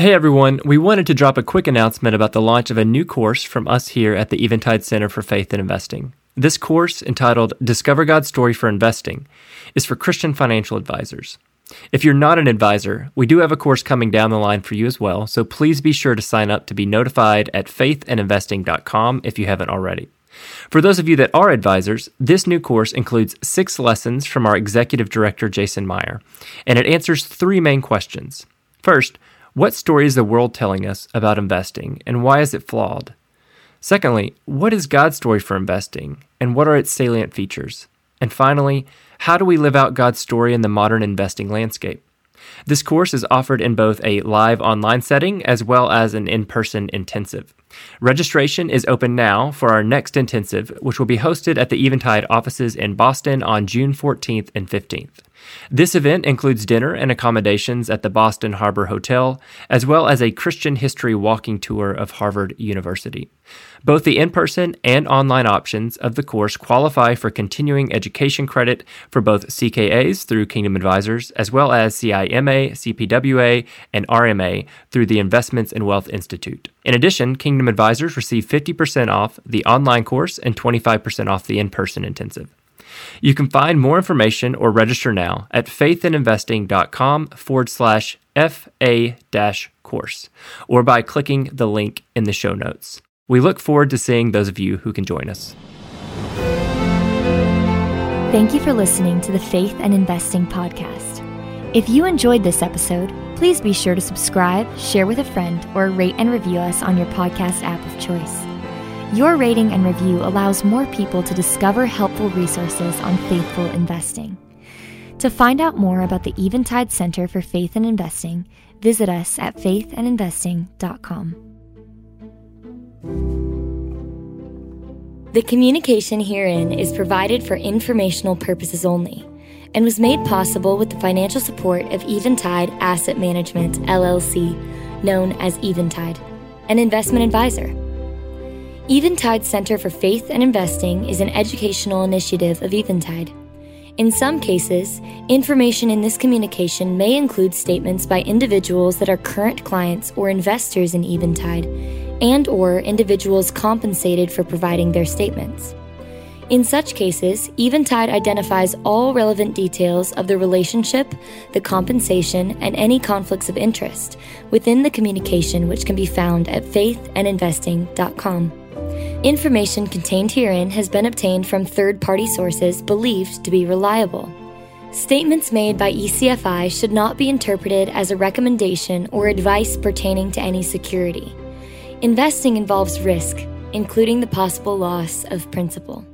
Hey everyone, we wanted to drop a quick announcement about the launch of a new course from us here at the Eventide Center for Faith and Investing. This course, entitled Discover God's Story for Investing, is for Christian financial advisors. If you're not an advisor, we do have a course coming down the line for you as well, so please be sure to sign up to be notified at faithandinvesting.com if you haven't already. For those of you that are advisors, this new course includes six lessons from our executive director, Jason Myhre, and it answers three main questions. First, what story is the world telling us about investing, and why is it flawed? Secondly, what is God's story for investing, and what are its salient features? And finally, how do we live out God's story in the modern investing landscape? This course is offered in both a live online setting as well as an in person intensive. Registration is open now for our next intensive, which will be hosted at the Eventide offices in Boston on June 14th and 15th. This event includes dinner and accommodations at the Boston Harbor Hotel, as well as a Christian history walking tour of Harvard University. Both the in person and online options of the course qualify for continuing education credit for both CKAs through Kingdom Advisors, as well as CIMA, CPWA, and RMA through the Investments and Wealth Institute. In addition, Kingdom Advisors receive 50% off the online course and 25% off the in person intensive. You can find more information or register now at faithandinvesting.com forward slash FA dash course or by clicking the link in the show notes. We look forward to seeing those of you who can join us. Thank you for listening to the Faith and Investing Podcast. If you enjoyed this episode, please be sure to subscribe, share with a friend, or rate and review us on your podcast app of choice. Your rating and review allows more people to discover helpful resources on faithful investing. To find out more about the Eventide Center for Faith and Investing, visit us at faithandinvesting.com. The communication herein is provided for informational purposes only and was made possible with the financial support of Eventide Asset Management, LLC, known as Eventide, an investment advisor. Eventide Center for Faith and Investing is an educational initiative of Eventide. In some cases, information in this communication may include statements by individuals that are current clients or investors in Eventide and or individuals compensated for providing their statements. In such cases, Eventide identifies all relevant details of the relationship, the compensation, and any conflicts of interest within the communication which can be found at faithandinvesting.com. Information contained herein has been obtained from third party sources believed to be reliable. Statements made by ECFI should not be interpreted as a recommendation or advice pertaining to any security. Investing involves risk, including the possible loss of principal.